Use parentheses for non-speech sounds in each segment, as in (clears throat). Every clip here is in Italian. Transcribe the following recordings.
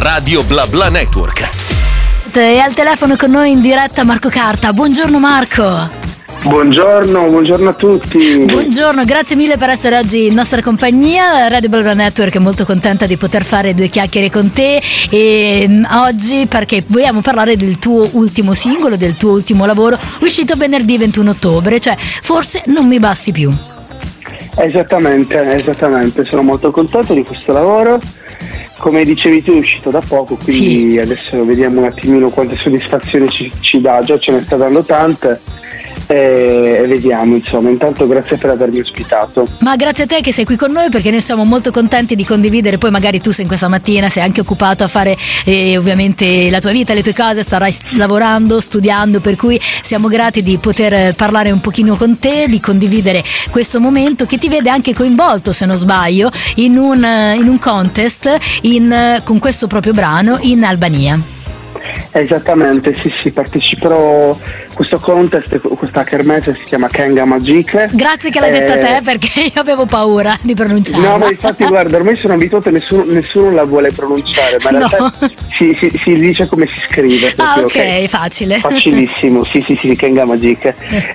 Radio Bla Bla Network. E al telefono con noi in diretta Marco Carta. Buongiorno Marco. Buongiorno, buongiorno a tutti. Buongiorno, grazie mille per essere oggi in nostra compagnia. Radio Bla Bla Network è molto contenta di poter fare due chiacchiere con te e mm, oggi perché vogliamo parlare del tuo ultimo singolo, del tuo ultimo lavoro, uscito venerdì 21 ottobre, cioè forse non mi basti più. Esattamente, esattamente, sono molto contento di questo lavoro. Come dicevi tu è uscito da poco, quindi Sì. adesso vediamo un attimino quante soddisfazioni ci, ci dà, già ce ne sta dando tante e, vediamo insomma. Intanto grazie per avermi ospitato. Ma grazie a te che sei qui con noi perché noi siamo molto contenti di condividere, poi magari tu sei in questa mattina, sei anche occupato a fare eh, ovviamente la tua vita, le tue cose, starai lavorando, studiando, per cui siamo grati di poter eh, parlare un pochino con te, di condividere questo momento che ti vede anche coinvolto, se non sbaglio, in un, eh, in un contest in, eh, con questo proprio brano in Albania. Esattamente, sì sì, parteciperò questo contest, questa kermesse si chiama Kenga Magique. Grazie che l'hai detta Eh, te perché (laughs) io avevo paura di pronunciarla. No, ma infatti guarda, ormai sono abituato, nessuno, nessuno la vuole pronunciare, ma in No. realtà si, si- si dice come si scrive. Ah, ok, facile. Facilissimo, sì, sì, sì, Kenga Magic.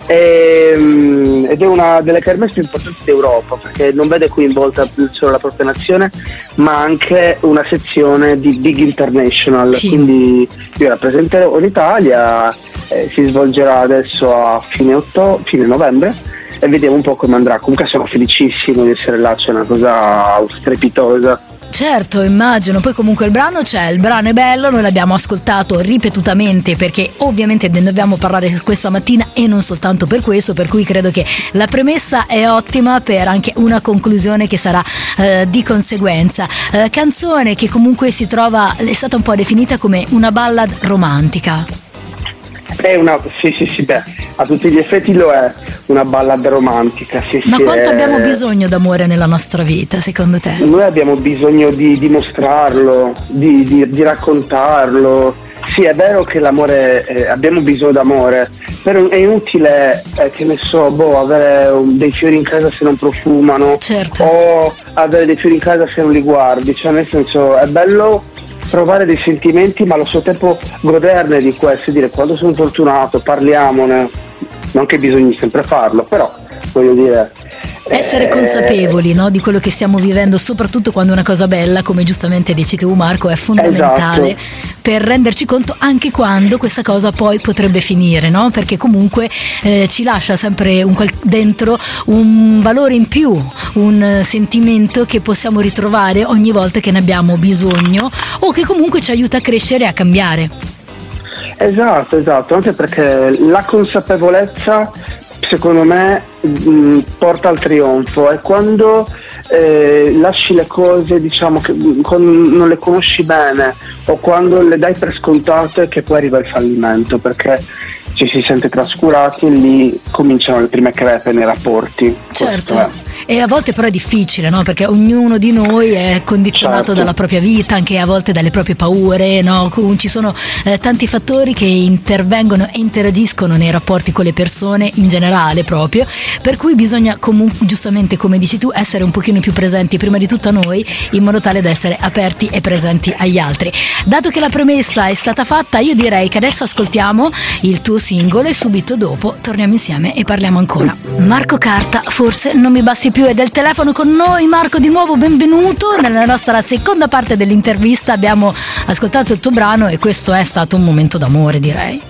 Ehm, ed è una delle kermesse più importanti d'Europa perché non vede coinvolta solo la propria nazione, ma anche una sezione di Big International. Sì. Quindi io rappresenterò l'Italia, eh, si svolgerà adesso a fine, otto- fine novembre. E vediamo un po' come andrà. Comunque sono felicissimo di essere là, c'è una cosa strepitosa. Certo, immagino. Poi comunque il brano c'è, il brano è bello, noi l'abbiamo ascoltato ripetutamente perché ovviamente ne dobbiamo parlare questa mattina e non soltanto per questo, per cui credo che la premessa è ottima per anche una conclusione che sarà eh, di conseguenza. Eh, canzone che comunque si trova, è stata un po' definita come una ballad romantica. È una, sì, sì, sì, beh, a tutti gli effetti lo è una ballad romantica. Sì, Ma sì, quanto è- abbiamo bisogno d'amore nella nostra vita, secondo te? Noi abbiamo bisogno di dimostrarlo, di, di- di raccontarlo. Sì, è vero che l'amore, eh, abbiamo bisogno d'amore, però è inutile, eh, che ne so, boh, avere un- dei fiori in casa se non profumano Certo. o avere dei fiori in casa se non li guardi, cioè nel senso è bello provare dei sentimenti ma allo stesso tempo goderne di questo e dire quando sono fortunato parliamone, non che bisogni sempre farlo, però voglio dire... Essere consapevoli no, di quello che stiamo vivendo, soprattutto quando una cosa bella, come giustamente dici tu Marco, è fondamentale Esatto. per renderci conto anche quando questa cosa poi potrebbe finire, no? perché comunque eh, ci lascia sempre un dentro un valore in più, un sentimento che possiamo ritrovare ogni volta che ne abbiamo bisogno o che comunque ci aiuta a crescere e a cambiare. Esatto, esatto, anche perché la consapevolezza secondo me mh, porta al trionfo e quando eh, lasci le cose diciamo che con- non le conosci bene o quando le dai per scontate che poi arriva il fallimento perché ci si sente trascurati e lì cominciano le prime crepe nei rapporti. Certo, e a volte però è difficile, no? Perché ognuno di noi è condizionato Certo. dalla propria vita, anche a volte dalle proprie paure, no? Ci sono eh, tanti fattori che intervengono e interagiscono nei rapporti con le persone in generale proprio, per cui bisogna comunque, giustamente come dici tu, essere un pochino più presenti prima di tutto a noi, in modo tale da essere aperti e presenti agli altri. Dato che la premessa è stata fatta, io direi che adesso ascoltiamo il tuo singolo e subito dopo torniamo insieme e parliamo ancora. Marco Carta, forse non mi basti più, è del telefono con noi. Marco, di nuovo benvenuto nella nostra seconda parte dell'intervista. Abbiamo ascoltato il tuo brano e questo è stato un momento d'amore, direi.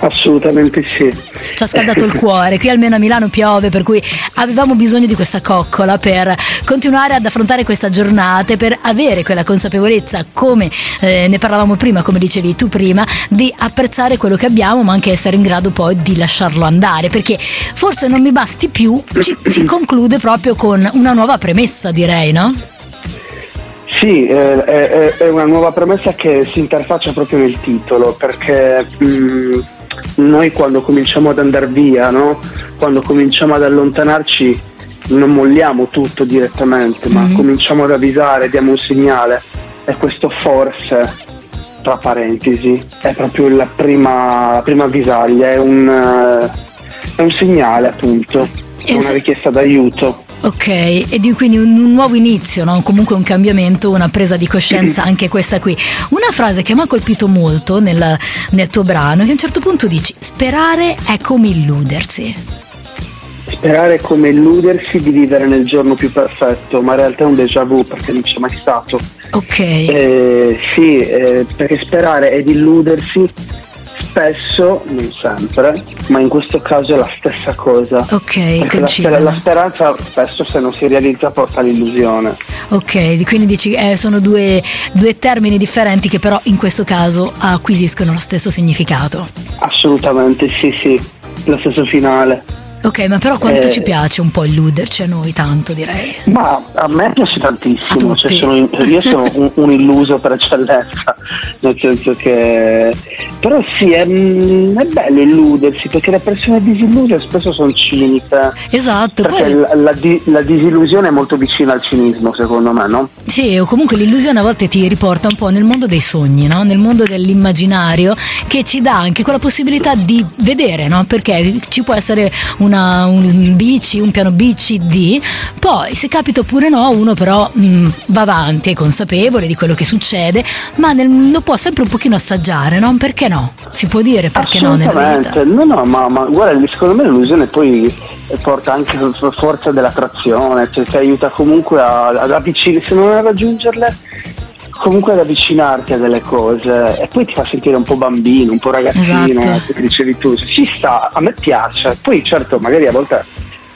Assolutamente sì. Ci ha scaldato il cuore, qui almeno a Milano piove, per cui avevamo bisogno di questa coccola per continuare ad affrontare questa giornata per avere quella consapevolezza, come eh, ne parlavamo prima, come dicevi tu prima, di apprezzare quello che abbiamo, ma anche essere in grado poi di lasciarlo andare, perché forse non mi basti più, ci- si conclude proprio con una nuova premessa, direi, no? Sì, eh, è, è- è una nuova premessa che si interfaccia proprio nel titolo, perché mh, noi quando cominciamo ad andare via, no? quando cominciamo ad allontanarci, non molliamo tutto direttamente, ma Mhm. cominciamo ad avvisare, diamo un segnale. E questo forse, tra parentesi, è proprio la prima, la prima avvisaglia, è un, eh, è un segnale appunto, è una richiesta d'aiuto. Ok, e di, quindi un, un nuovo inizio, no? comunque un cambiamento, una presa di coscienza (clears throat) anche questa qui. Una frase che mi ha colpito molto nel, nel tuo brano, che a un certo punto dici, sperare è come illudersi. Sperare è come illudersi di vivere nel giorno più perfetto, ma in realtà è un déjà vu perché non c'è mai stato. Ok. Eh, sì, eh, perché sperare ed illudersi spesso, non sempre, ma in questo caso è la stessa cosa. Ok, sper- la, speranza spesso se non si realizza porta all'illusione. Ok, quindi dici eh, sono due, due termini differenti che però in questo caso acquisiscono lo stesso significato. Assolutamente, sì, sì, lo stesso finale. Ok, ma però quanto eh, ci piace un po' illuderci a noi, tanto direi. Ma a me piace tantissimo, cioè sono, io sono (laughs) un, un, illuso per eccellenza, nel senso che... Però sì, è, è, bello illudersi, perché le persone disilluse spesso sono ciniche. Esatto. Perché poi... la, la, la, disillusione è molto vicina al cinismo, secondo me, no? Sì, o comunque l'illusione a volte ti riporta un po' nel mondo dei sogni, no? Nel mondo dell'immaginario, che ci dà anche quella possibilità di vedere, no? Perché ci può essere un una, un bici, un piano B, C, D, poi se capita oppure no, uno però mh, mm, va avanti, è consapevole di quello che succede, ma nel, lo può sempre un pochino assaggiare, no? Perché no? Si può dire perché no nella vita? No, no, ma, ma guarda, secondo me l'illusione poi porta anche forza dell'attrazione, cioè ti aiuta comunque ad avvicinare, se non a raggiungerle comunque ad avvicinarti a delle cose e poi ti fa sentire un po' bambino, un po' ragazzino, esatto. che dicevi tu, ci sta, a me piace, poi certo magari a volte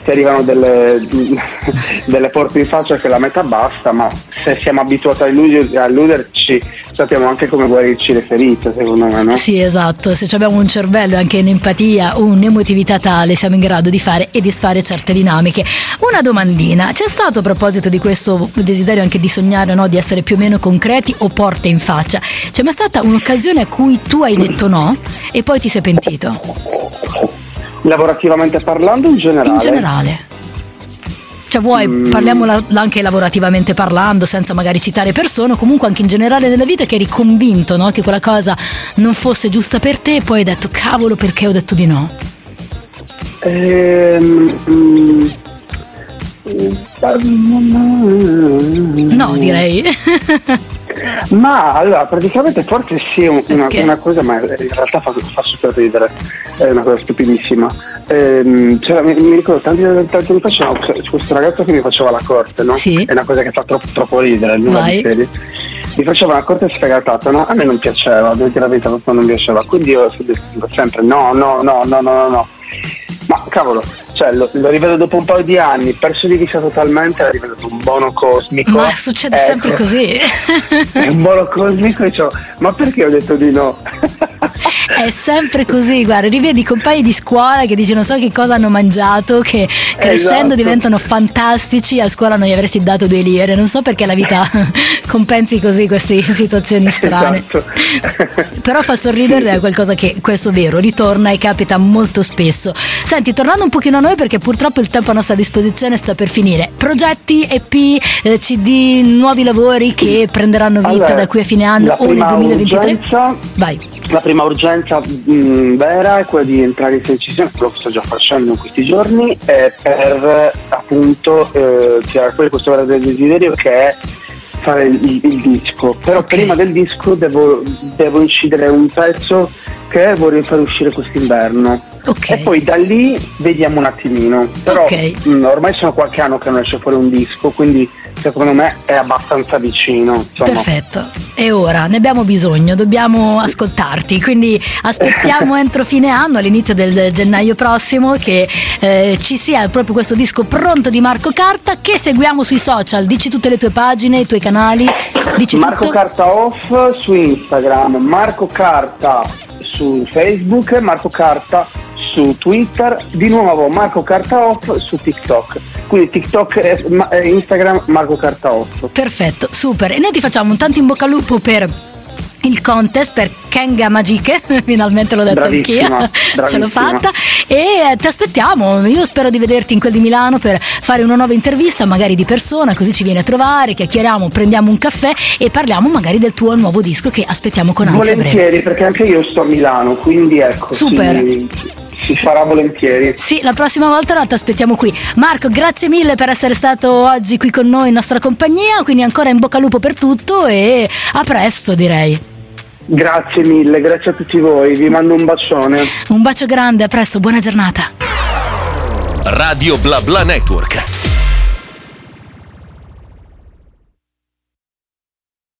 ti arrivano delle, (laughs) delle porte in faccia che la metà basta, ma se siamo abituati a, illuder, a illuderci sappiamo anche come guarirci le ferite, secondo me, no? Sì, esatto, se abbiamo un cervello e anche un'empatia, un'emotività tale, siamo in grado di fare e disfare certe dinamiche. Una domandina, c'è stato a proposito di questo desiderio anche di sognare, no? di essere più o meno concreti o porte in faccia? C'è mai stata un'occasione a cui tu hai detto no e poi ti sei pentito? Lavorativamente parlando in generale? In generale. Cioè vuoi, mm. parliamo anche lavorativamente parlando, senza magari citare persone, o comunque anche in generale nella vita che eri convinto no? che quella cosa non fosse giusta per te e poi hai detto cavolo perché ho detto di no? Ehm, mm, no, direi. (laughs) Ma allora, praticamente forse sì, una, okay. una cosa, ma in realtà fa, fa, super ridere, è una cosa stupidissima. Ehm, cioè, mi, mi, ricordo tanti, tanti anni fa c'era questo ragazzo che mi faceva la corte, no? Sì. È una cosa che fa troppo, troppo ridere, di serie. Mi faceva una corte sfegatata, no? A me non piaceva, devo dire la verità, proprio non piaceva. Quindi io sempre no, no, no, no, no, no, no. Ma cavolo, cioè, lo, lo, rivedo dopo un paio di anni, perso di vista totalmente, è diventato un bono cosmico. Ma succede ecco. sempre così. è (laughs) un bono cosmico e dicevo, ma perché ho detto di no? (laughs) è sempre così, guarda, rivedi i compagni di scuola che dicono non so che cosa hanno mangiato, che crescendo esatto. diventano fantastici, a scuola non gli avresti dato due lire, non so perché la vita (laughs) compensi così queste situazioni strane. Esatto. (laughs) Però fa sorridere, è qualcosa che, questo è vero, ritorna e capita molto spesso. Senti, tornando un pochino a noi perché purtroppo il tempo a nostra disposizione sta per finire. Progetti, EP, eh, CD, nuovi lavori che prenderanno vita allora, da qui a fine anno o nel 2023? Urgenza, Vai. La prima urgenza mh, mm, vera è quella di entrare in decisione, quello che sto già facendo in questi giorni, è per appunto eh, tirare fuori questo grande desiderio che è fare il, il disco. Però okay. prima del disco devo, devo incidere un pezzo che vorrei far uscire quest'inverno Okay. E poi da lì vediamo un attimino. Però okay. mh, mm, ormai sono qualche anno che non esce fuori un disco, quindi secondo me è abbastanza vicino. Insomma. Perfetto. E ora ne abbiamo bisogno, dobbiamo ascoltarti, quindi aspettiamo (laughs) entro fine anno, all'inizio del gennaio prossimo, che eh, ci sia proprio questo disco pronto di Marco Carta che seguiamo sui social. Dici tutte le tue pagine, i tuoi canali. Dici Marco tutto? Carta Off su Instagram, Marco Carta su Facebook, Marco Carta su Twitter, di nuovo Marco Cartaoff su TikTok. Quindi TikTok e Instagram Marco Cartaoff. Perfetto, super. E noi ti facciamo un tanto in bocca al lupo per il contest per Kenga Magiche, (laughs) finalmente l'ho detto bravissima, anch'io, (laughs) ce l'ho fatta e ti aspettiamo, io spero di vederti in quel di Milano per fare una nuova intervista, magari di persona, così ci vieni a trovare, chiacchieriamo, prendiamo un caffè e parliamo magari del tuo nuovo disco che aspettiamo con ansia Volentieri, perché anche io sto a Milano, quindi ecco. Super. Sì si farà volentieri. Sì, la prossima volta ti aspettiamo qui. Marco, grazie mille per essere stato oggi qui con noi in nostra compagnia, quindi ancora in bocca al lupo per tutto e a presto direi. Grazie mille, grazie a tutti voi, vi mando un bacione. Un bacio grande, a presto, buona giornata. Radio Bla Bla Network.